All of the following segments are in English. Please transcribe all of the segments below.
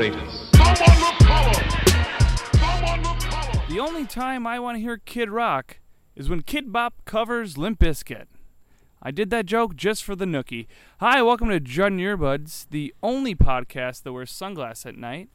and the greatest. The only time I want to hear Kid Rock is when Kidz Bop covers Limp Bizkit. I did that joke just for the nookie. Hi, welcome to Judd Earbuds, the only podcast that wears sunglasses at night.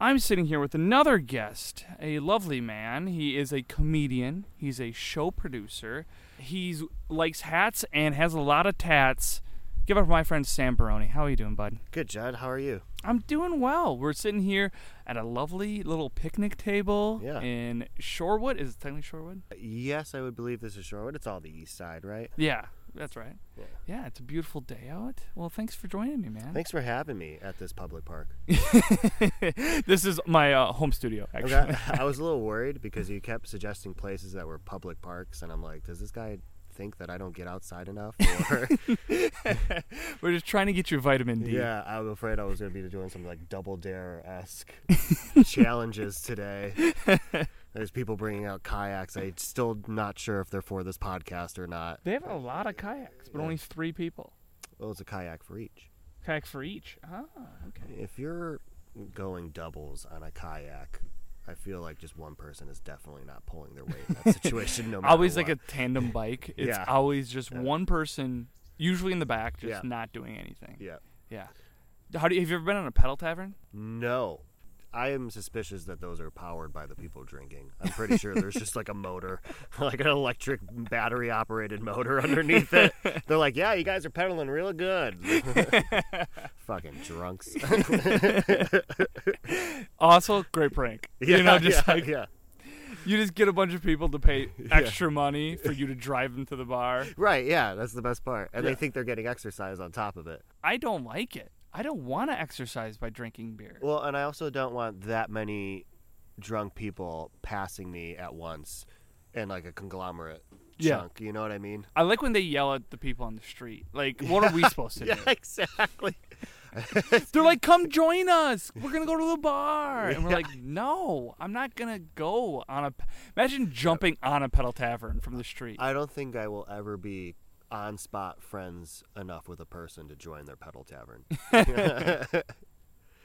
I'm sitting here with another guest, a lovely man. He is a comedian. He's a show producer. He likes hats and has a lot of tats. Give up for my friend Sam Baroni. How are you doing, bud? Good, Judd. How are you? I'm doing well. We're sitting here at a lovely little picnic table Yeah. in Shorewood. Is it technically Shorewood? Yes, I would believe this is Shorewood. It's all the east side, right? Yeah, that's right. Yeah. Yeah, it's a beautiful day out. Well, thanks for joining me, man. Thanks for having me at this public park. this is my uh, home studio, actually. Okay, I was a little worried because you kept suggesting places that were public parks, and I'm like, does this guy think that I don't get outside enough? Or We're just trying to get your vitamin D. yeah, I was afraid I was going to be doing some like double dare esque challenges today. There's people bringing out kayaks. I'm still not sure if they're for this podcast or not. They have a lot of kayaks, but Yeah. only three people. Well, it's a kayak for each. Kayak for each. Ah, okay. If you're going doubles on a kayak, I feel like just one person is definitely not pulling their weight in that situation. No matter Always like a tandem bike. It's Yeah. always just Yeah. one person, usually in the back, just Yeah. not doing anything. yeah. Yeah. How do you, have you ever been on a pedal tavern? No. I am suspicious that those are powered by the people drinking. I'm pretty sure there's just like a motor, like an electric battery operated motor underneath it. They're like, yeah, you guys are pedaling real good. Fucking drunks. Also, great prank. yeah, you know, just yeah, like yeah. you just get a bunch of people to pay extra money for you to drive them to the bar. Right, yeah, that's the best part. And Yeah. they think they're getting exercise on top of it. I don't like it. I don't want to exercise by drinking beer. Well, and I also don't want that many drunk people passing me at once in like a conglomerate Yeah. chunk. You know what I mean? I like when they yell at the people on the street. Like, what are we supposed to Yeah, do? exactly. They're like, "Come join us. We're gonna go to the bar." And we're like, "No, I'm not gonna go on a." Imagine jumping on a pedal tavern from the street. I don't think I will ever be on spot friends enough with a person to join their pedal tavern.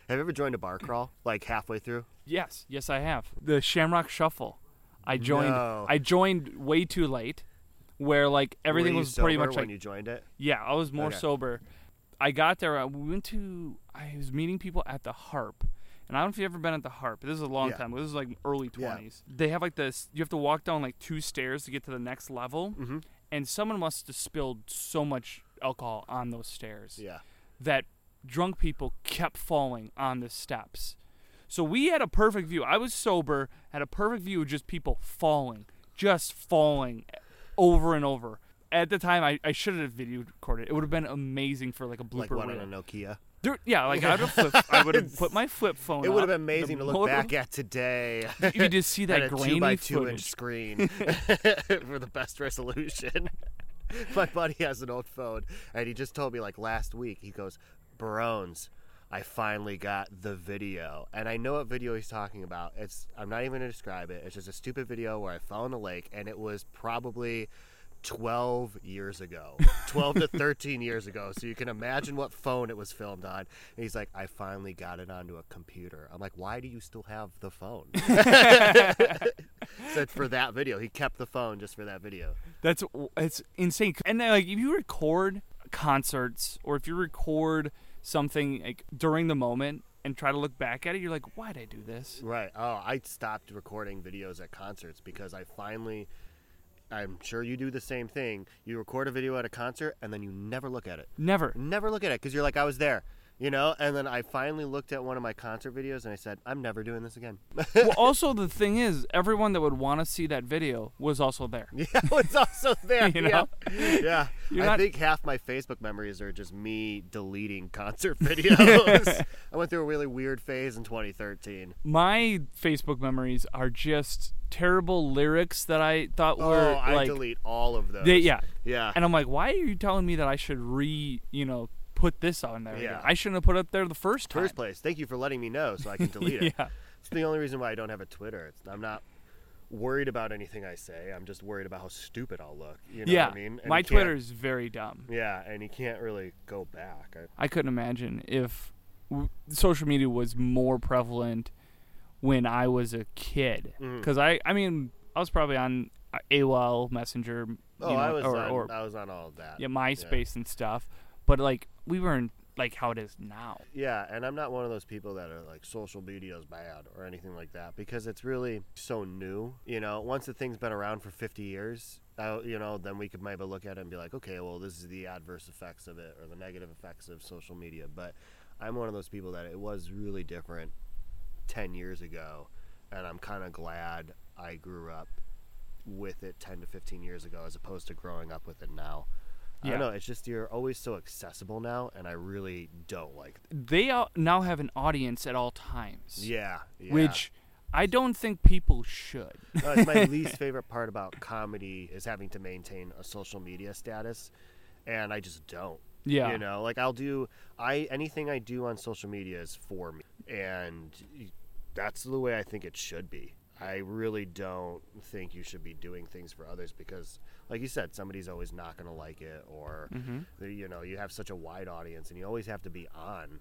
Have you ever joined a bar crawl like halfway through? Yes, yes, I have. The Shamrock Shuffle. I joined. No. I joined way too late, where like everything was pretty much when like. you joined it. Yeah, I was more Okay. sober. I got there. uh, We went to. I was meeting people at the Harp, and I don't know if you've ever been at the Harp. This is a long Yeah. time. This is like early Yeah. twenties. They have like this. You have to walk down like two stairs to get to the next level, Mhm. And someone must have spilled so much alcohol on those stairs Yeah. that drunk people kept falling on the steps. So we had a perfect view. I was sober, had a perfect view of just people falling, just falling over and over. At the time, I, I should have video recorded. It would have been amazing for like a blooper Like one reel. on a Nokia. There- yeah, like I would have flipped, I would have put my flip phone. It would have been amazing to look motor- back at today. You just see that grainy two by two footage. inch screen for the best resolution. My buddy has an old phone, and he just told me like last week. He goes, "Barones, I finally got the video, and I know what video he's talking about. It's I'm not even gonna describe it. It's just a stupid video where I fell in the lake, and it was probably." 12 years ago. 12 to 13 years ago. So you can imagine what phone it was filmed on. And he's like i finally got it onto a computer. I'm like why do you still have the phone? Said for that video. He kept the phone just for that video. That's it's insane. And then, like if you record concerts or if you record something like during the moment and try to look back at it, you're like, why'd I do this? right. Oh i stopped recording videos at concerts because i finally i'm sure you do the same thing. You record a video at a concert and then you never look at it. Never. never look at it because you're like i was there you know and then i finally looked at one of my concert videos and i said i'm never doing this again well, also the thing is, everyone that would want to see that video was also there. Yeah, it's also there. You know? Yeah, yeah. I not- think half my Facebook memories are just me deleting concert videos. I went through a really weird phase in 2013. My Facebook memories are just terrible lyrics that I thought were oh, I like, delete all of those. they, yeah. yeah. And I'm like, why are you telling me that I should re, you know, put this on there? Yeah. I shouldn't have put it up there the first time. First place. Thank you for letting me know so I can delete it. yeah. It's the only reason why I don't have a Twitter. It's, I'm not worried about anything I say. I'm just worried about how stupid I'll look. You know yeah. what I mean? And My Twitter is very dumb. Yeah, and you can't really go back. I, I couldn't imagine if w- social media was more prevalent when I was a kid. Mm. Because I, I mean, I was probably on AOL Messenger, oh, you Oh, know, I was or, on, or I was on all of that. yeah, MySpace and stuff. But like, we weren't like how it is now. Yeah, and I'm not one of those people that are like social media is bad or anything like that because it's really so new. You know, once the thing's been around for 50 years, you know, then we could maybe look at it and be like, okay, well, this is the adverse effects of it or the negative effects of social media. But I'm one of those people that it was really different 10 years ago, and I'm kind of glad I grew up with it 10 to 15 years ago as opposed to growing up with it now. I don't know. It's just you're always so accessible now, and I really don't like They now have an audience at all times. Yeah, yeah. Which I don't think people should. No, it's my least favorite part about comedy is having to maintain a social media status, and I just don't. yeah. You know, like I'll do I anything I do on social media is for me, and that's the way I think it should be. I really don't think you should be doing things for others because, like you said, somebody's always not going to like it, or hmm you know, you have such a wide audience, and you always have to be on.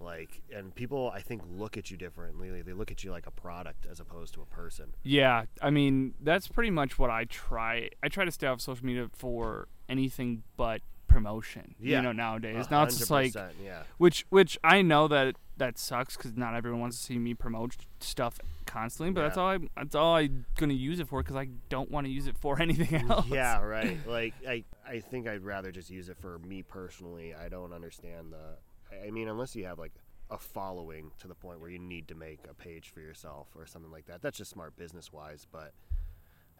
Like, and people, I think, look at you differently. They look at you like a product as opposed to a person. Yeah, I mean that's pretty much what I try. I try to stay off social media for anything but promotion. Yeah. you know nowadays. Now it's just like yeah. which which I know that that sucks because not everyone wants to see me promote stuff constantly. But that's all I that's all I'm gonna use it for because I don't want to use it for anything else. Yeah, right. Like I, I think I'd rather just use it for me personally. I don't understand the. I- I mean, unless you have like a following to the point where you need to make a page for yourself or something like that. That's just smart business wise. But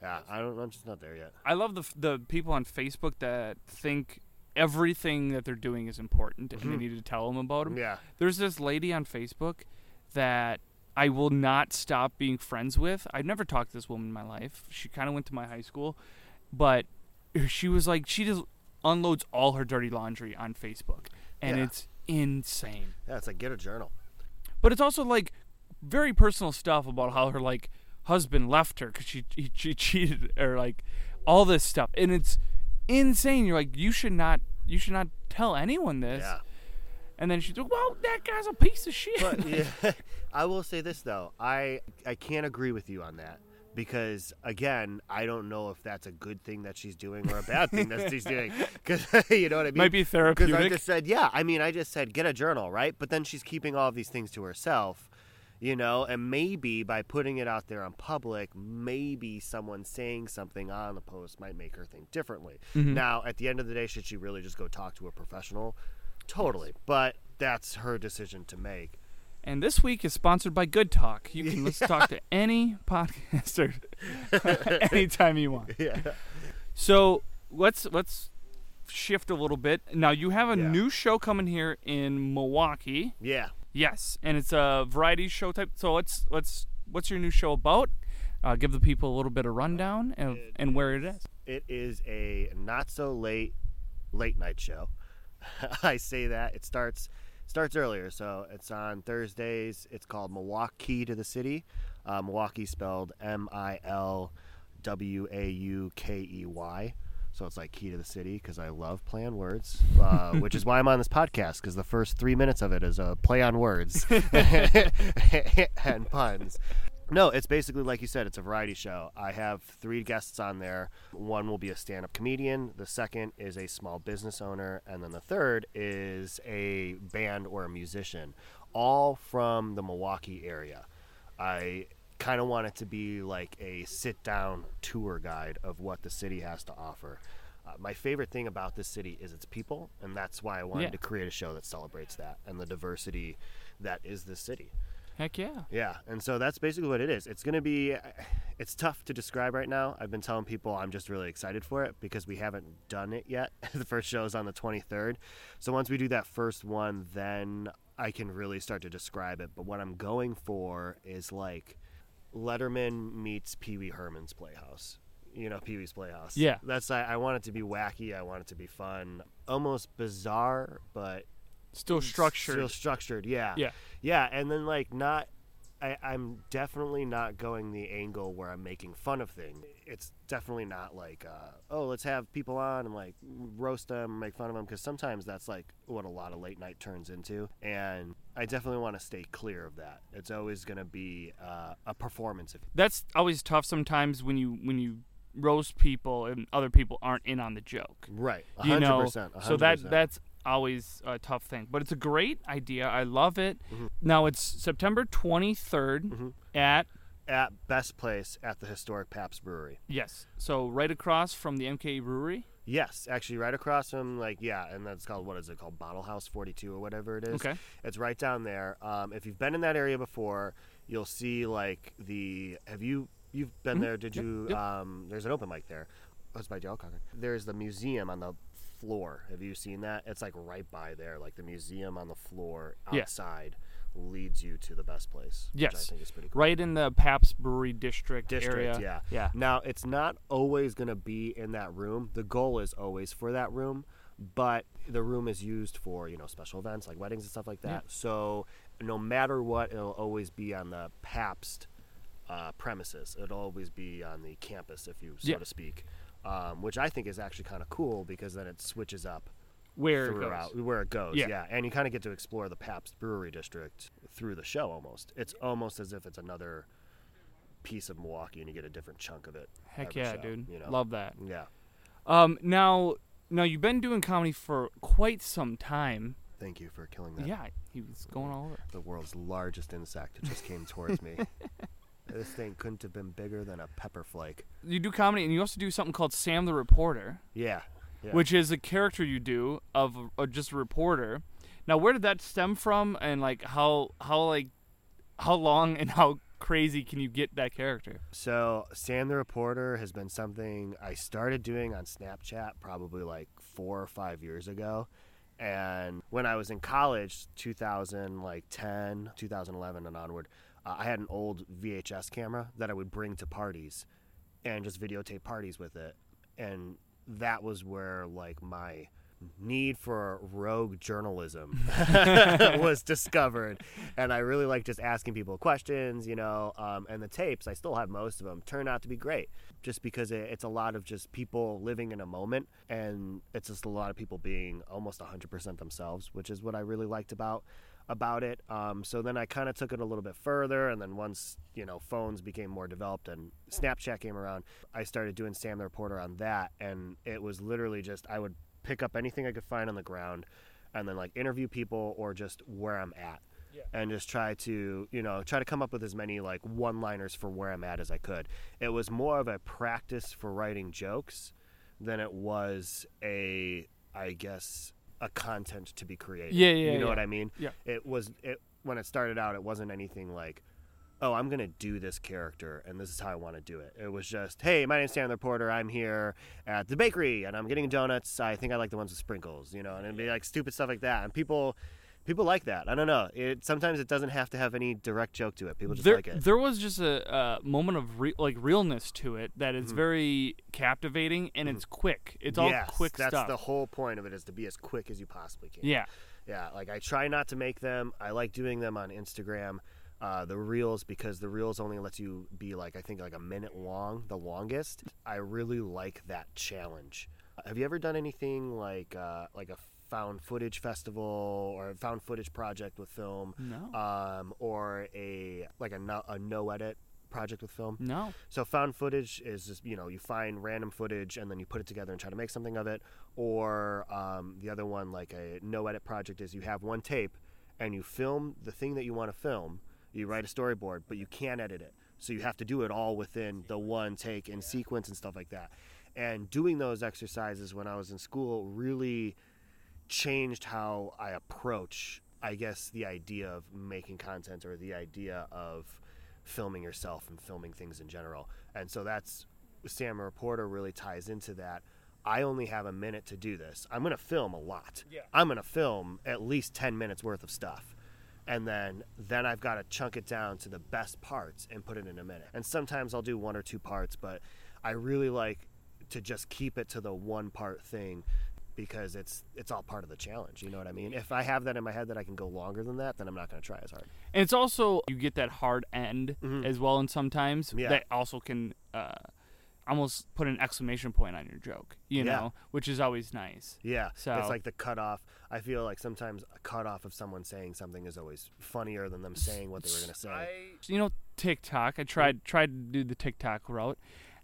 yeah, I don't. I'm just not there yet. I love the the people on Facebook that think everything that they're doing is important and Mhm. they need to tell them about them. Yeah. There's this lady on Facebook that I will not stop being friends with. I've never talked to this woman in my life. She kind of went to my high school, but she was like she just unloads all her dirty laundry on Facebook, and Yeah. it's insane. Yeah. It's like get a journal. But it's also like very personal stuff about how her like husband left her because she he, she cheated or like all this stuff, and it's insane. You're like you should not you should not tell anyone this. Yeah. And then she's like, "Well, that guy's a piece of shit." But yeah, I will say this though. I I can't agree with you on that. Because again, I don't know if that's a good thing that she's doing or a bad thing that she's doing. Because you know what I mean. Might be Because I just said, yeah. I mean, I just said get a journal, right? But then she's keeping all of these things to herself, you know. And maybe by putting it out there on public, maybe someone saying something on the post might make her think differently. Mhm. Now, at the end of the day, should she really just go talk to a professional? Totally. But that's her decision to make. And this week is sponsored by Good Talk. You can listen talk to any podcaster anytime you want. Yeah. So let's let's shift a little bit. Now you have a Yeah. new show coming here in Milwaukee. Yeah. Yes, and it's a variety show type. So let's let's what's your new show about? Uh, give the people a little bit of rundown of, It and where it is. It is a not so late late night show. I say that it starts starts earlier, so it's on Thursdays. It's called Milwaukey to the City. Uh, Milwaukee spelled M I L W A U K E Y. So it's like key to the city because I love play on words, uh, which is why I'm on this podcast because the first three minutes of it is a play on words and puns. No, it's basically like you said, it's a variety show. I have three guests on there. One will be a stand up comedian, the second is a small business owner, and then the third is a band or a musician, all from the Milwaukee area. I kind of want it to be like a sit down tour guide of what the city has to offer. Uh, my favorite thing about this city is its people, and that's why I wanted Yeah. to create a show that celebrates that and the diversity that is this city. Heck yeah. Yeah, and so that's basically what it is. It's going to be it's tough to describe right now. I've been telling people I'm just really excited for it because we haven't done it yet. the first show is on the 23rd. So once we do that first one, then I can really start to describe it. But what I'm going for is like Letterman meets Pee Wee Herman's Playhouse. You know, Pee Wee's Playhouse. Yeah. That's I, I want it to be wacky. I want it to be fun, almost bizarre, but Still structured. Still structured, yeah. Yeah. Yeah, and then like not I, I'm definitely not going the angle where I'm making fun of things. It's definitely not like, uh, oh, let's have people on and like roast them, make fun of them, because sometimes that's like what a lot of late night turns into. And I definitely want to stay clear of that. It's always going to be uh, a performance. That's always tough sometimes when you when you roast people and other people aren't in on the joke. right, You know, 100%, so that that's always a tough thing. But it's a great idea. I love it. Mhm. Now it's September 23rd Mhm. at at best place at the historic Pabst Brewery. yes, so right across from the MK Brewery. Yes, actually, right across from like yeah, and that's called what is it called, Bottle House Forty Two or whatever it is. Okay. It's right down there. Um, if you've been in that area before, you'll see like the. Have you you've been Mhm. there? Did Yep, you? yep. Um, there's an open mic there. Oh, it's by Dale Cocker. There's the museum on the floor. Have you seen that? It's like right by there. Like the museum on the floor Yeah. outside leads you to the best place. Which I Yes. think is pretty cool. Right in the Pabst Brewery district, District, area. yeah. Yeah. Now, it's not always going to be in that room. The goal is always for that room, but the room is used for, you know, special events like weddings and stuff like that. Yeah. So, no matter what, it'll always be on the Pabst uh, premises. It'll always be on the campus, if you so Yeah. to speak, um, which I think is actually kind of cool because then it switches up Where it throughout goes. where it goes. Yeah. Yeah, and you kind of get to explore the Pabst Brewery District through the show. Almost, it's almost as if it's another piece of Milwaukee, and you get a different chunk of it. Heck yeah, show, dude. You know? Love that. Yeah. Um, now, now you've been doing comedy for quite some time. Thank you for killing that. Yeah, he was going all over. The world's largest insect just came towards me. This thing couldn't have been bigger than a pepper flake. You do comedy, and you also do something called Sam the Reporter, Yeah. yeah. which is a character you do of uh, just a reporter. Now, where did that stem from, and like how how like how long and how crazy can you get that character? So, Sam the Reporter has been something I started doing on Snapchat probably like four or five years ago. And when I was in college, 2000, like 10, 2011 and onward, uh, I had an old VHS camera that I would bring to parties and just videotape parties with it. And that was where like my need for rogue journalism was discovered and i really like just asking people questions you know um, and the tapes i still have most of them turn out to be great just because it, it's a lot of just people living in a moment and it's just a lot of people being almost 100% themselves which is what i really liked about about it um, so then i kind of took it a little bit further and then once you know phones became more developed and snapchat came around i started doing sam the reporter on that and it was literally just i would pick up anything I could find on the ground and then like interview people or just where I'm at. Yeah. And just try to, you know, try to come up with as many like one liners for where I'm at as I could. It was more of a practice for writing jokes than it was a, I guess, a content to be created. Yeah, yeah, You know yeah. what I mean? Yeah. It was, it, when it started out, it wasn't anything like, oh, I'm going to do this character and this is how I want to do it. It was just, hey, my name's Sam the Reporter. I'm here at the bakery and I'm getting donuts. I think I like the ones with sprinkles, you know, and it'd be like stupid stuff like that. And people, people like that. I don't know. It sometimes it doesn't have to have any direct joke to it. People just there, like it. there was just a, a moment of re- like realness to it that is Mhm. very captivating and it's quick. It's all quick that's stuff. the whole point of it is to be as quick as you possibly can. yeah, Yeah, like I try not to make them. I like doing them on Instagram. Uh, the reels because the reels only lets you be like I think like a minute long, the longest. I really like that challenge. Have you ever done anything like uh, like a found footage festival or found footage project with film, no, um, or a like a no, a no edit project with film? no. So found footage is just you know you find random footage and then you put it together and try to make something of it. Or um, the other one, like a no edit project, is you have one tape and you film the thing that you want to film. You write a storyboard, but you can't edit it, so you have to do it all within the one take in sequence and stuff like that. And doing those exercises when I was in school really changed how I approach, I guess, the idea of making content or the idea of filming yourself and filming things in general. And so that's Sam a Reporter really ties into that. I only have a minute to do this. I'm going to film a lot. Yeah. I'm going to film at least 10 minutes worth of stuff. And then then I've got to chunk it down to the best parts and put it in a minute. And sometimes I'll do one or two parts, but I really like to just keep it to the one part thing because it's it's all part of the challenge. You know what I mean? If I have that in my head that I can go longer than that, then I'm not going to try as hard. And it's also you get that hard end Mhm. as well, and sometimes Yeah. that also can uh, almost put an exclamation point on your joke, you Yeah. know, which is always nice. Yeah, So- it's like the cutoff. I feel like sometimes a cutoff of someone saying something is always funnier than them saying what they were going to say. You know, TikTok. I tried tried to do the TikTok route,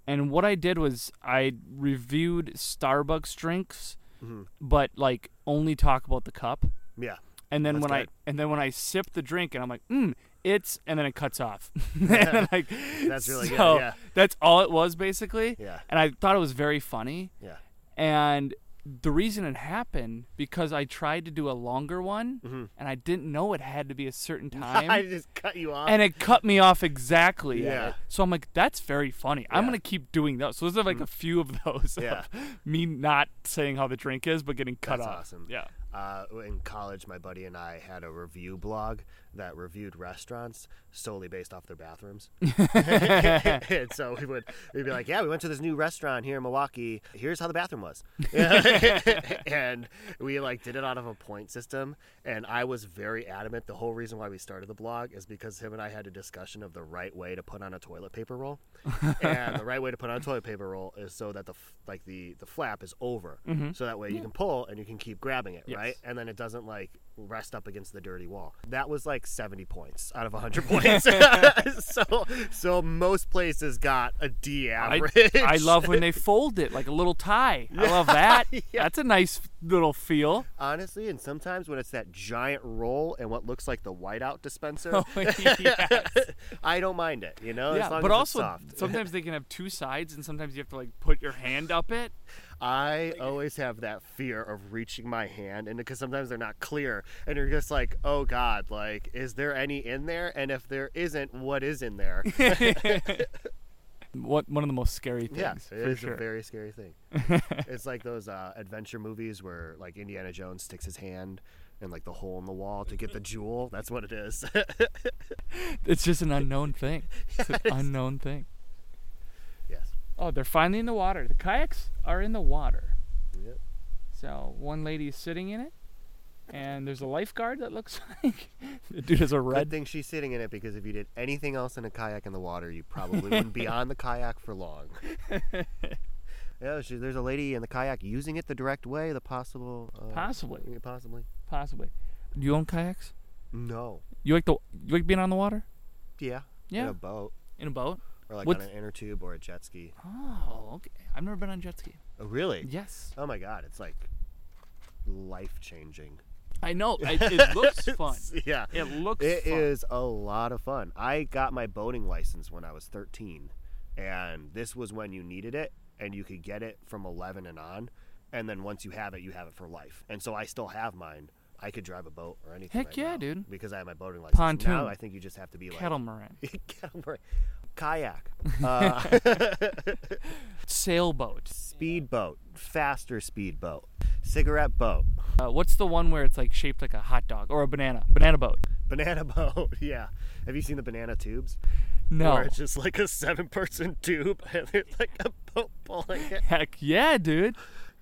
and what I did was I reviewed Starbucks drinks, Mhm. but like only talk about the cup. Yeah, And then That's when good. I and then when I sip the drink and I'm like, mm, it's and then it cuts off. And like, That's really good, yeah. That's all it was basically. yeah, And I thought it was very funny. yeah. And the reason it happened because I tried to do a longer one Mhm. and I didn't know it had to be a certain time. I time. just cut you off. and it cut me off exactly. Yeah. So I'm like, that's very funny. I'm gonna keep doing those. So there's like a few of those. of Yeah. me not saying how the drink is, but getting cut That's off. awesome. Yeah. uh, in college, my buddy and I had a review blog that reviewed restaurants solely based off their bathrooms. and so we would we'd be like, "Yeah, we went to this new restaurant here in Milwaukee. Here's how the bathroom was." and we like did it out of a point system. And I was very adamant. The whole reason why we started the blog is because him and I had a discussion of the right way to put on a toilet paper roll. and the right way to put on a toilet paper roll is so that the like the the flap is over, mm-hmm. so that way you can pull and you can keep grabbing it, Yes. right? And then it doesn't like rest up against the dirty wall. That was like 70 points out of 100 points. so so most places got a D average. I love when they fold it like a little tie. I love that. Yeah. That's a nice little feel. honestly, and sometimes when it's that giant roll and what looks like the whiteout dispenser, Oh, yes. I don't mind it. You know, yeah, but also sometimes they can have two sides, and sometimes you have to like put your hand up it. I always have that fear of reaching my hand, and because sometimes they're not clear, and you're just like, "Oh God, like, is there any in there? And if there isn't, what is in there?" What one of the most scary things yeah, it is sure. a very scary thing. it's like those uh, adventure movies where like Indiana Jones sticks his hand in like the hole in the wall to get the jewel. That's what it is. it's just an unknown thing. It's an unknown thing. Yes. Oh, they're finally in the water. The kayaks are in the water. Yep. So one lady is sitting in it, and there's a lifeguard that looks like the dude has a red. Good thing she's sitting in it because if you did anything else in a kayak in the water, you probably wouldn't be on the kayak for long. yeah, she, there's a lady in the kayak using it the direct way, the possible. Uh, Possibly. Possibly. Possibly. Do you own kayaks? No. You like the you like being on the water Yeah. Yeah. In a boat in a boat? Or like What's- on an inner tube or a jet ski. Oh, okay. I've never been on jet ski. Oh, really? Yes. Oh my god, it's like life changing. I know. I, it looks fun. yeah. It looks It fun. is a lot of fun. I got my boating license when I was 13, and this was when you needed it, and you could get it from 11 and on. And then once you have it, you have it for life. And so I still have mine. I could drive a boat or anything. Heck right yeah, now dude. Because I have my boating license. Pontoon. Now I think you just have to be like Catamaran. Catamaran. kayak, uh, Sailboat. speedboat, faster speedboat, cigarette boat, Uh, what's the one where it's like shaped like a hot dog or a banana? Banana boat. banana boat. Yeah. Have you seen the banana tubes? No. Where it's just like a seven person tube and there's like a boat pulling it. Heck yeah, dude.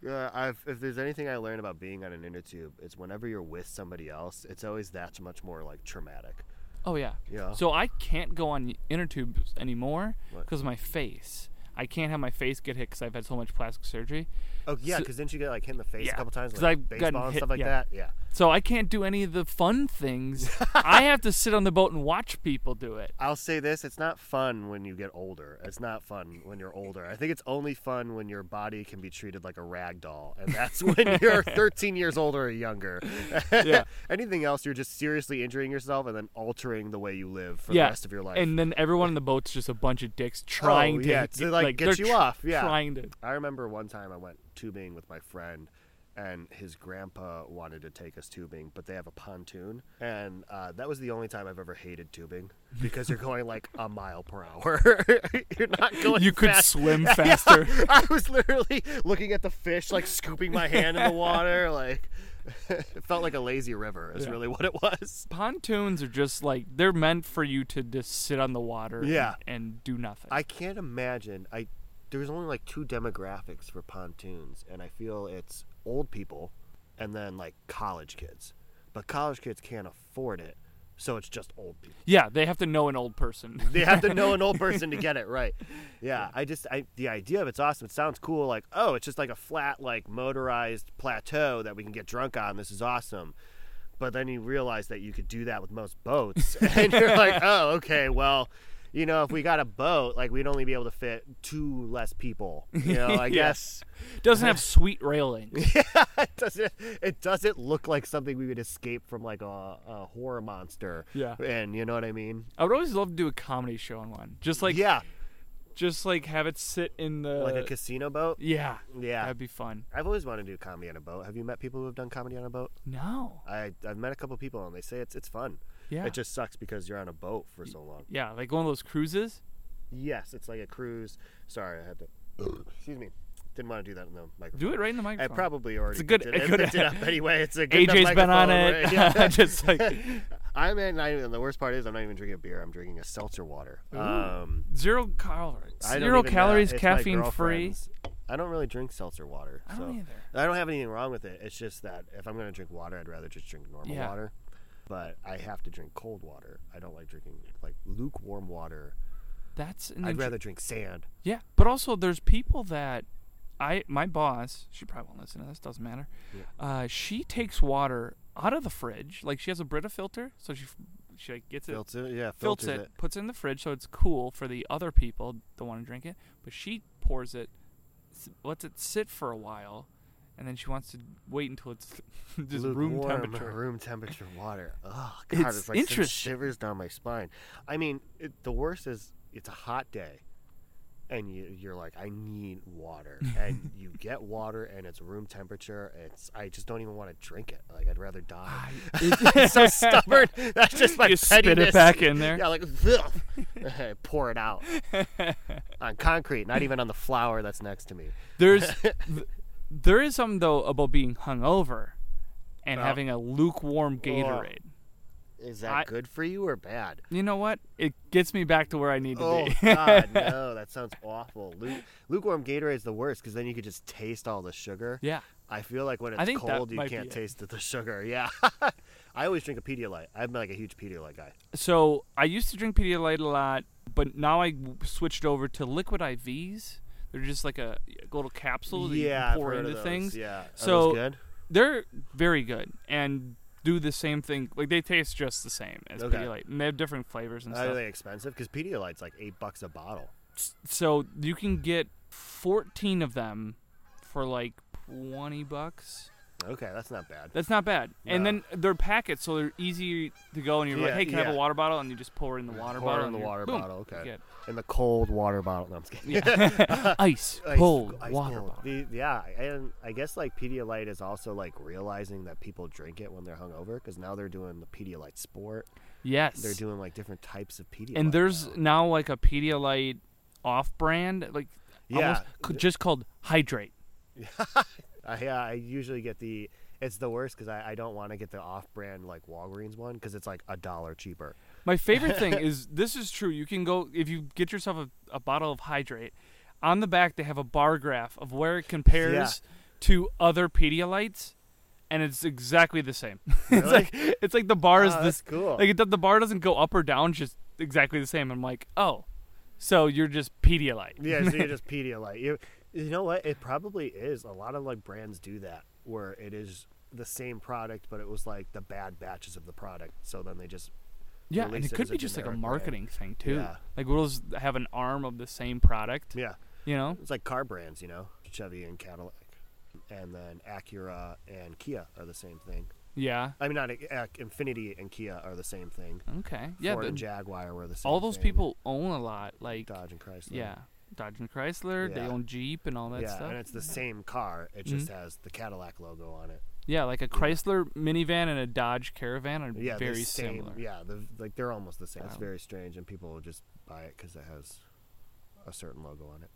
Uh, I've, if there's anything I learned about being on an inner tube, it's whenever you're with somebody else, it's always that much more like traumatic. Oh yeah. Yeah. So I can't go on inner tubes anymore because of my face. I can't have my face get hit because I've had so much plastic surgery. Oh yeah, So- because didn't you get like hit in the face Yeah, a couple times with I've baseball and hit- stuff like yeah. that? Yeah. So I can't do any of the fun things. I have to sit on the boat and watch people do it. I'll say this: it's not fun when you get older. It's not fun when you're older. I think it's only fun when your body can be treated like a rag doll, and that's when you're 13 years old or younger. Yeah. Anything else, you're just seriously injuring yourself and then altering the way you live for yeah. the rest of your life. And then everyone in the boat's just a bunch of dicks oh, trying Oh, to, yeah, to, like, get they're you off, yeah. Trying to. I remember one time I went tubing with my friend, and his grandpa wanted to take us tubing, but they have a pontoon, and uh, that was the only time I've ever hated tubing because you're going like a mile per hour. you're not going. You could fast. swim Yeah, faster. I was literally looking at the fish, like scooping my hand in the water, like it felt like a lazy river. Is Yeah. really what it was. Pontoons are just like they're meant for you to just sit on the water Yeah. and, and do nothing. I can't imagine. I there's only like two demographics for pontoons, and I feel it's old people and then like college kids. But college kids can't afford it, so it's just old people. Yeah, they have to know an old person. They have to know an old person to get it right. Yeah, I just I the idea of it's awesome. It sounds cool. Like oh, it's just like a flat like motorized plateau that we can get drunk on. This is awesome. But then you realize that you could do that with most boats, and you're like, oh, okay, well, you know, if we got a boat, like we'd only be able to fit two less people. You know, I Yeah. guess Doesn't have sweet railings. it doesn't. It doesn't look like something we would escape from, like a, a horror monster. Yeah. and you know what I mean. I would always love to do a comedy show on one. Just like yeah, just like have it sit in the like a casino boat. Yeah. Yeah, That'd be fun. I've always wanted to do comedy on a boat. Have you met people who have done comedy on a boat? No. I I've met a couple people and they say it's it's fun. Yeah. It just sucks because you're on a boat for so long. yeah, like one of those cruises. Yes, it's like a cruise. Sorry, I had to. Excuse me. Didn't want to do that in the microphone. Do it right in the microphone. I probably already It's a good- it, good- it up anyway. It's a good AJ's been on it. right? Yeah. Just like I'm in. Not even, the worst part is I'm not even drinking beer. I'm drinking a seltzer water. Um, zero calories. Zero calories, caffeine free. I don't really drink seltzer water. I so. don't either. I don't have anything wrong with it. It's just that if I'm going to drink water, I'd rather just drink normal Yeah. water. But I have to drink cold water. I don't like drinking like lukewarm water. That's an I'd rather drink sand. Yeah, but also there's people that I my boss, she probably won't listen to this, doesn't matter. Uh, she takes water out of the fridge, like she has a Brita filter, so she she like gets it, Filter, yeah, filters filters it, puts it in the fridge, so it's cool for the other people that want to drink it. But she pours it, s- lets it sit for a while, and then she wants to wait until it's just room temperature. Room temperature water. Oh God, It's it's, like interesting. shivers down my spine. I mean, it, the worst is it's a hot day, and you, you're like, I need water, and you get water, and it's room temperature. It's I just don't even want to drink it. Like I'd rather die. I'm so stubborn. That's just my You spit it back in there. Yeah, like pour it out on concrete, not even on the flower that's next to me. There's th- there is something though about being hungover and Oh. having a lukewarm Gatorade. Is that I- good for you or bad? You know what? It gets me back to where I need to Oh be. God, no! That sounds awful. Lu- lukewarm Gatorade is the worst because then you could just taste all the sugar. yeah. I feel like when it's cold, you can't taste the sugar. Yeah, I always drink a Pedialyte. I'm like a huge Pedialyte guy. So I used to drink Pedialyte a lot, but now I switched over to liquid IVs. They're just like a, a little capsule that yeah, you pour into things. Yeah, Are So-? They're very good and do the same thing. Like they taste just the same as Okay. Pedialyte, and they have different flavors and Are stuff. they expensive? Because Pedialyte's like eight bucks a bottle. So you can get 14 of them for like 20 bucks. Okay, that's not bad. That's not bad. And No. then they're packets, so they're easy to go. And you're like, Yeah, hey, can I have a yeah. water bottle? And you just pour it in the water bottle. Pour it bottle. in the and you're- water boom, bottle, okay. you In the cold water bottle. No, I'm just kidding. Yeah. ice, Ice- cold ice water cold. bottle. The- yeah, and I guess like Pedialyte is also like realizing that people drink it when they're hungover because now they're doing the Pedialyte Sport. Yes. They're doing like different types of Pedialyte. and there's now. now like a Pedialyte off-brand, like yeah, almost c- just called Hydrate. I, yeah, I usually get the. It's the worst because I, I don't want to get the off-brand like Walgreens one because it's like a dollar cheaper. My favorite thing is this is true. You can go if you get yourself a, a bottle of Hydrate. On the back, they have a bar graph of where it compares to other Pedialytes, and it's exactly the same. it's like it's like the bar is Oh, this cool. like it, the bar doesn't go up or down, just exactly the same. I'm like, oh, so you're just Pedialyte. yeah, so you're just Pedialyte. You, you know what? It probably is. A lot of like brands do that where it is the same product, but it was like the bad batches of the product. So then they just Yeah, and it it could be just like a generic brand. marketing thing too. Yeah. Like we'll just have an arm of the same product. yeah. You know? It's like car brands, you know, Chevy and Cadillac, and then Acura and Kia are the same thing. Yeah. I mean, not Ac- Infiniti and Kia are the same thing. Okay. Yeah. Ford the- and Jaguar were the same. all those thing. people own a lot. Like Dodge and Chrysler. yeah, Dodge and Chrysler. They own Jeep and all that yeah, stuff. and it's the same car. It just has the Cadillac logo on it. Yeah, like a Chrysler minivan and a Dodge Caravan are Yeah, very the same. similar. Yeah, the, like they're almost the same. It's very strange, and people will just buy it because it has a certain logo on it.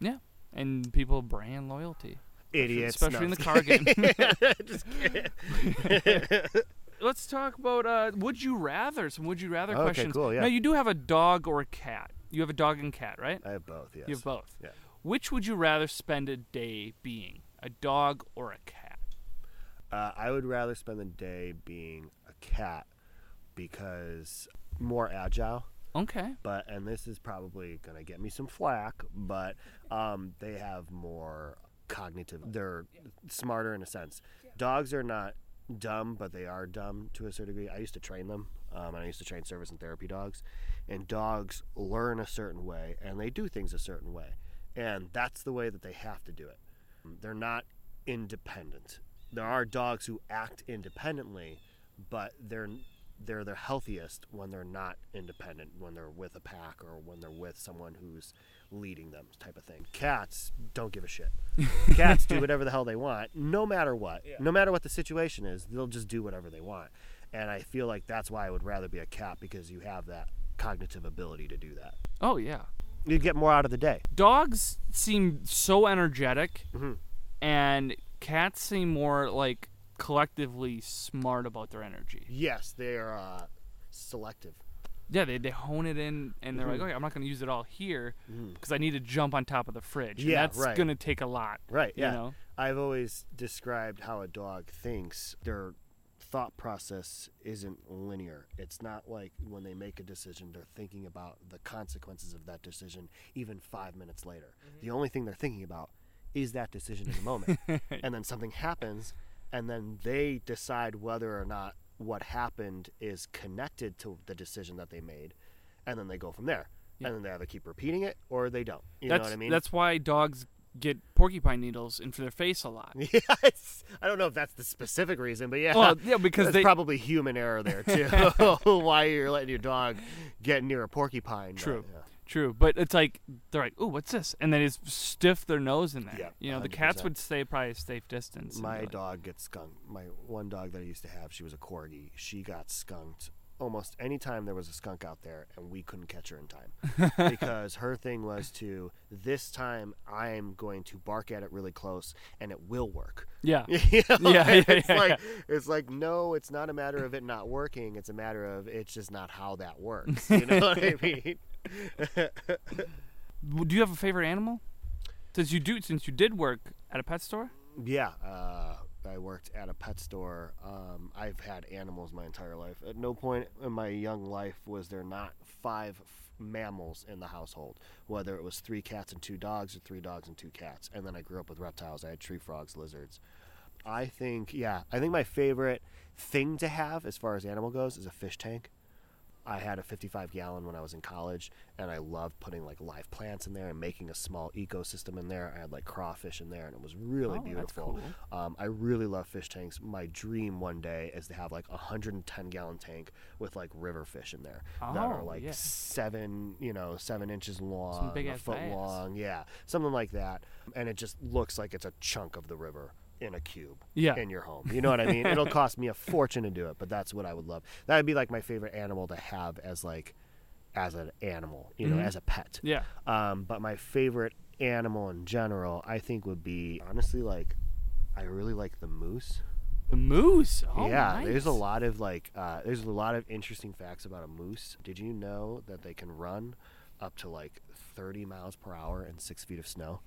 Yeah. And people brand loyalty. Idiots, especially no. in the car game. Just kidding. Let's talk about uh, would you rather? Some would you rather Okay, questions. cool, yeah. Now you do have a dog or a cat. You have a dog and cat, right? I have both. Yes. You have both. Yeah. Which would you rather spend a day being? A dog or a cat? Uh, I would rather spend the day being a cat because more agile. Okay. But and this is probably gonna get me some flack, but um, they have more cognitive. They're smarter in a sense. Dogs are not dumb, but they are dumb to a certain degree. I used to train them, um, and I used to train service and therapy dogs. And dogs learn a certain way, and they do things a certain way, and that's the way that they have to do it. They're not independent. There are dogs who act independently, but they're they're their healthiest when they're not independent, when they're with a pack or when they're with someone who's leading them, type of thing. Cats don't give a shit. Cats do whatever the hell they want, no matter what. Yeah. No matter what the situation is, they'll just do whatever they want. And I feel like that's why I would rather be a cat because you have that cognitive ability to do that. Oh yeah. You get more out of the day. Dogs seem so energetic, Mhm. and cats seem more like collectively smart about their energy. Yes, they are uh, selective. Yeah, they, they hone it in, and they're like, Mhm. okay, I'm not going to use it all here because I need to jump on top of the fridge. and Yeah, that's right. going to take a lot. Right, You yeah. know? I've always described how a dog thinks. Their thought process isn't linear. It's not like when they make a decision, they're thinking about the consequences of that decision even five minutes later. The only thing they're thinking about is that decision in the moment. and then something happens, and then they decide whether or not what happened is connected to the decision that they made, and then they go from there. Yeah. And then they either keep repeating it or they don't. You that's, know what I mean? That's why dogs get porcupine needles into their face a lot. It's, I don't know if that's the specific reason, but yeah. Well, yeah, because There's they probably human error there too. Why you're letting your dog get near a porcupine? but, True. yeah. True, but it's like they're like, "Ooh, what's this?" And then just stiff their nose in there. Yeah, you know, the cats 100%. would stay probably a safe distance. and My be like, dog gets skunked. My one dog that I used to have, she was a corgi. She got skunked almost any time there was a skunk out there, and we couldn't catch her in time because her thing was to this time I'm going to bark at it really close, and it will work. Yeah, You know? Yeah, yeah, it's yeah, like it's like no, it's not a matter of it not working. It's a matter of it's just not how that works. You know what I mean? Do you have a favorite animal? Since you do, since you did work at a pet store. Yeah, uh, I worked at a pet store. Um, I've had animals my entire life. At no point in my young life was there not five f- mammals in the household, whether it was three cats and two dogs or three dogs and two cats. And then I grew up with reptiles. I had tree frogs, lizards. I think, yeah, I think my favorite thing to have as far as animal goes is a fish tank. I had a 55 gallon when I was in college, and I loved putting like live plants in there and making a small ecosystem in there. I had like crawfish in there, and it was really Oh, beautiful. cool. Um, I really love fish tanks. My dream one day is to have like a 110 gallon tank with like river fish in there that are Oh, like yeah. seven, you know, seven inches long, a foot bass. long, yeah, something like that. And it just looks like it's a chunk of the river in a cube Yeah. in your home. You know what I mean? It'll cost me a fortune to do it, but that's what I would love. That would be like my favorite animal to have as like as an animal, you know, Mhm. as a pet. Yeah. Um, but my favorite animal in general, I think, would be honestly like I really like the moose. The moose. Oh, yeah, there's a lot of like uh, there's a lot of interesting facts about a moose. Did you know that they can run up to like 30 miles per hour in six feet of snow?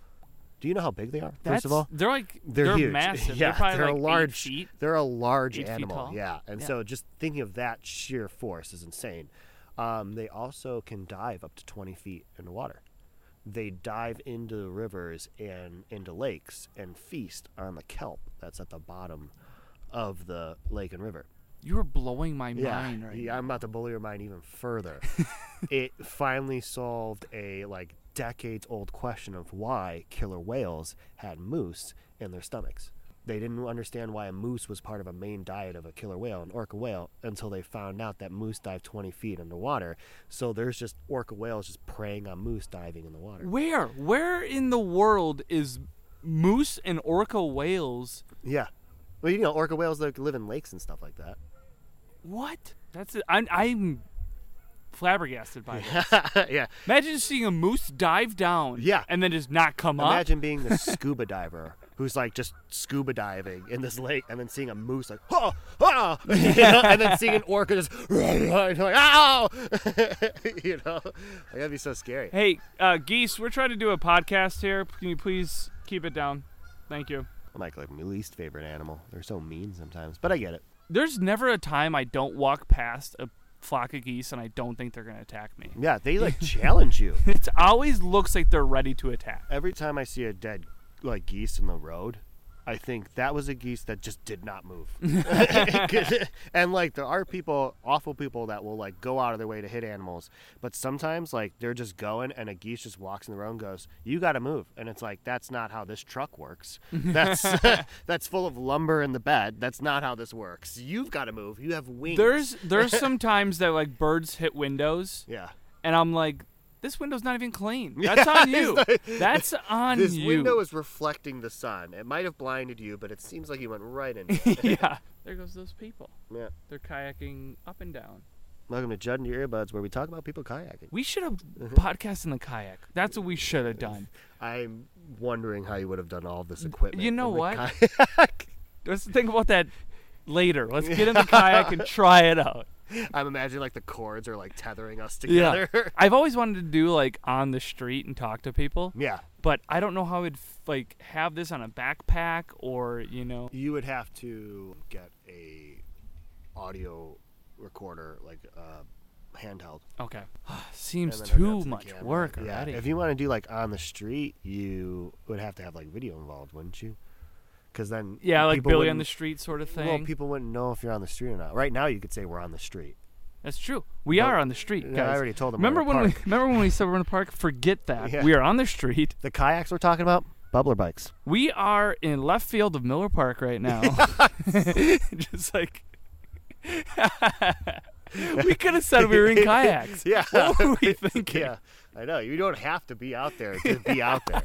Do you know how big they are? That's, first of all, they're like they're, they're, huge. massive. Yeah, they're probably they're like a large. feet. They're a large animal. Yeah, and Yeah. so just thinking of that sheer force is insane. Um, they also can dive up to 20 feet in the water. They dive into the rivers and into lakes and feast on the kelp that's at the bottom of the lake and river. You are blowing my Yeah, mind right now. yeah, now. I'm about to blow your mind even further. it finally solved a like decades old question of why killer whales had moose in their stomachs. They didn't understand why a moose was part of a main diet of a killer whale, an orca whale, until they found out that moose dive 20 feet underwater. So there's just orca whales just preying on moose diving in the water. Where? Where in the world is moose and orca whales? Yeah. Well, you know, orca whales like live in lakes and stuff like that. What? That's it. I'm, I'm flabbergasted by this. yeah. Imagine seeing a moose dive down. Yeah. And then just not come up. Imagine being the scuba diver who's like just scuba diving in this lake and then seeing a moose like, oh, oh, you know, and then seeing an orca just, and like, ow, you know, like, that'd be so scary. Hey, uh, Geese, we're trying to do a podcast here. Can you please keep it down? Thank you. I'm like like my least favorite animal. They're so mean sometimes, but I get it. There's never a time I don't walk past a flock of geese and I don't think they're gonna attack me. Yeah, they like challenge you. It always looks like they're ready to attack. Every time I see a dead like geese in the road, I think that was a geese that just did not move. and like there are people, awful people that will like go out of their way to hit animals, but sometimes like they're just going and a geese just walks in the road and goes, "You got to move." And it's like that's not how this truck works. That's that's full of lumber in the bed. That's not how this works. You've got to move. You have wings. There's there's some times that like birds hit windows yeah. and I'm like, this window's not even clean. That's on you. not- That's on This you. This window is reflecting the sun. It might have blinded you, but it seems like you went right into it. yeah. There goes those people. yeah. They're kayaking up and down. Welcome to Judd and Your Earbuds, where we talk about people kayaking. We should have Mm-hmm. podcast in the kayak. That's what we should have done. I'm wondering how you would have done all this equipment. You know in the what? kayak. Let's think about that later. Let's get in the kayak and try it out. I'm imagining like the cords are like tethering us together. Yeah. I've always wanted to do like on the street and talk to people, yeah. but I don't know how I'd like have this on a backpack or you know. You would have to get a audio recorder, like uh, handheld. Okay. Seems then hook it up too to much camera. work Yeah. already. If you want to do like on the street, you would have to have like video involved, wouldn't you? Because then yeah, like Billy on the street sort of thing. Well, people wouldn't know if you're on the street or not. Right now, you could say we're on the street. That's true. We Well, are on the street, Yeah. I already told them. remember when a we remember when we said we're in the park? Forget that. Yeah. We are on the street. the kayaks we're talking about? Bublr bikes. We are in left field of Miller Park right now. Just like we could have said we were in kayaks. Yeah. What were we thinking? Yeah, I know. You don't have to be out there to be out there.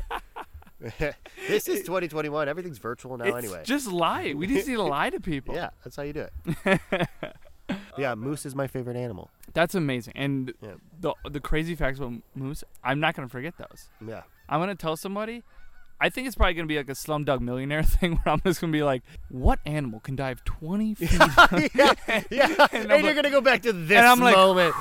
this is 2021. Everything's virtual now, It's anyway. just lie. We just need to lie to people. yeah, that's how you do it. yeah, moose is my favorite animal. That's amazing. And Yeah. the the crazy facts about moose, I'm not gonna forget those. Yeah. I'm gonna tell somebody. I think it's probably gonna be like a Slumdog Millionaire thing where I'm just gonna be like, "What animal can dive 20 feet?" yeah, yeah. and, I'm you're like- gonna go back to this I'm like- moment.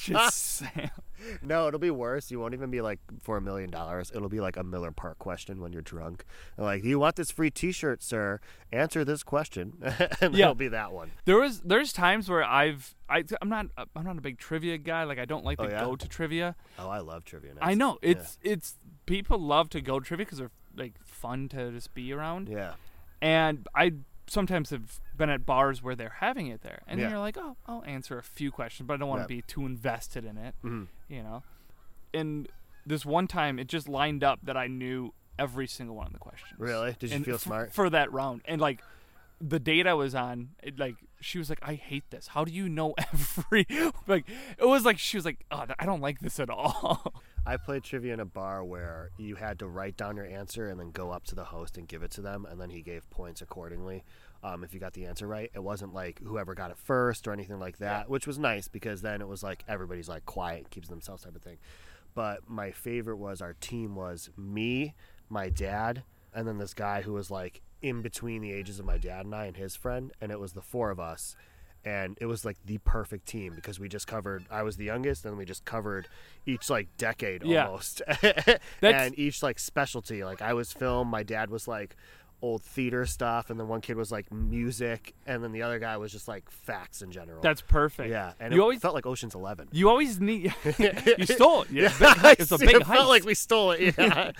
just saying. no, it'll be worse. You won't even be like for a million dollars. It'll be like a Miller Park question when you're drunk. Like, do you want this free T-shirt, sir? Answer this question, and Yeah. it'll be that one. There was there's times where I've I I'm not I'm not a big trivia guy. Like I don't like oh, to Oh, yeah? go to trivia. Oh, I love trivia. I know Yeah. it's it's people love to go trivia because they're like fun to just be around. Yeah. And I sometimes have been at bars where they're having it there, and Yeah. you're like, oh, I'll answer a few questions, but I don't want Yeah. to be too invested in it, Mhm. you know. And this one time, it just lined up that I knew every single one of the questions. Really? Did you And feel f- smart? for that round? And like the date I was on, it, like she was like, "I hate this. How do you know every?" like it was like she was like, "Oh, I don't like this at all." I played trivia in a bar where you had to write down your answer and then go up to the host and give it to them, and then he gave points accordingly. Um, if you got the answer right, it wasn't like whoever got it first or anything like that, which was nice because then it was like everybody's like quiet, keeps themselves type of thing. But my favorite was our team was me, my dad, and then this guy who was like in between the ages of my dad and I and his friend, and it was the four of us. And it was like the perfect team because we just covered. I was the youngest, and we just covered each like decade Yeah. almost, and each like specialty. Like I was film, my dad was like old theater stuff, and then one kid was like music, and then the other guy was just like facts in general. That's perfect. yeah, and you it always felt like Ocean's Eleven. you always need you stole it. Yeah, big- it's a big it heist. felt like we stole it. Yeah,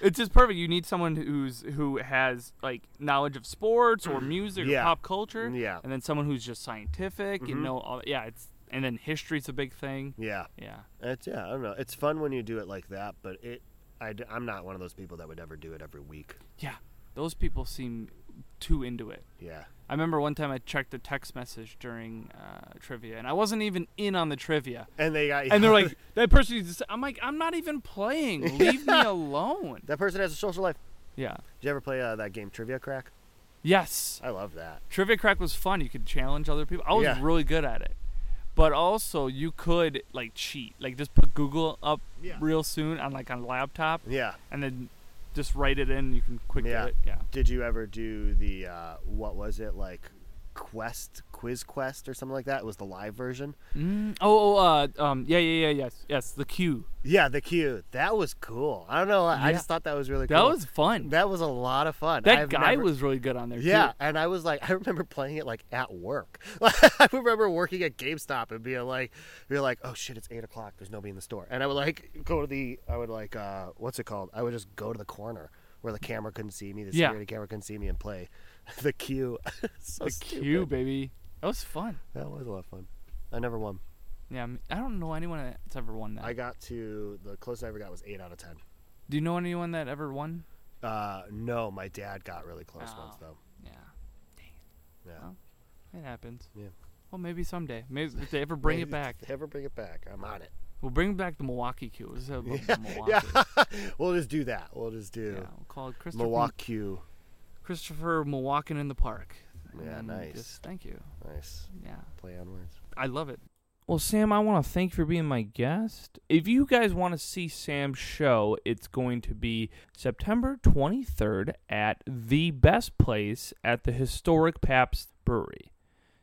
It's just perfect. You need someone who's who has like knowledge of sports or music Yeah. or pop culture. Yeah. And then someone who's just scientific. You Mhm. know, all, yeah. It's and then history's a big thing. yeah. Yeah. It's yeah. I don't know. It's fun when you do it like that, but it. I, am not one of those people that would ever do it every week. Yeah. Those people seem too into it. Yeah. I remember one time I checked a text message during uh, trivia, and I wasn't even in on the trivia. And they got. And they're like, that person. needs to say-" I'm like, I'm not even playing. Leave me alone. that person has a social life. Yeah. Did you ever play uh, that game Trivia Crack? Yes. I love that. Trivia Crack was fun. You could challenge other people. I was Yeah. really good at it. But also, you could like cheat, like just put Google up Yeah. real soon on like on a laptop, Yeah. and then just write it in. You can quick Yeah. get it. Yeah. Did you ever do the uh, what was it like quest Quiz Quest or something like that. It was the live version. Mm, oh, oh, uh, um, yeah, yeah, yeah, yes, yes, the Q. Yeah, the Q. That was cool. I don't know. I, I just thought that was really cool. That was fun. that was a lot of fun. That I've guy never- was really good on there. Yeah, too. and I was like, I remember playing it like at work. I remember working at GameStop and being like, being like, oh shit, it's eight o'clock. There's nobody in the store, and I would like go to the, I would like, uh, what's it called? I would just go to the corner where the camera couldn't see me, the Yeah. security camera couldn't see me, and play the Q. so the stupid. Q, baby. That was fun. That was a lot of fun. I never won. Yeah, I don't know anyone that's ever won that. I got to the closest I ever got was eight out of ten. Do you know anyone that ever won? Uh, no, my dad got really close once Oh. though. Yeah, Dang. Yeah. Oh. it happens. Yeah. Well, maybe someday. Maybe if they ever bring it back, if they ever bring it back, I'm on it. we'll bring back the Milwaukee Q. Have Yeah, Milwaukee. yeah. we'll just do that. We'll just do Yeah, we'll call it Christopher Milwaukee. Christopher Milwaukee in the park. Yeah, And nice. Just, thank you. Nice Yeah. play on words. I love it. Well, Sam, I want to thank you for being my guest. If you guys want to see Sam's show, it's going to be September 23rd at the best place at the historic Pabst Brewery.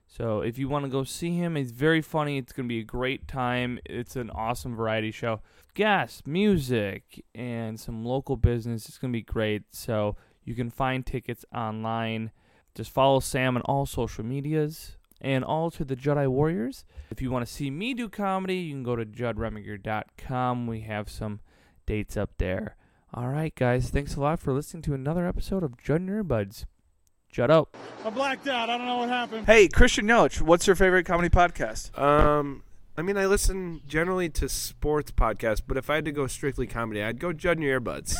So if you want to go see him, he's very funny. It's going to be a great time. It's an awesome variety show. Guests, music, and some local business. It's going to be great. So you can find tickets online. Just follow Sam on all social medias and all to the Jedi Warriors. If you want to see me do comedy, you can go to judreminger.com. We have some dates up there. All right, guys. Thanks a lot for listening to another episode of Judd and Your Buds. Judd out. I blacked out. I don't know what happened. Hey, Christian Yelich, what's your favorite comedy podcast? Um, I mean, I listen generally to sports podcasts, but if I had to go strictly comedy, I'd go Judd and your earbuds.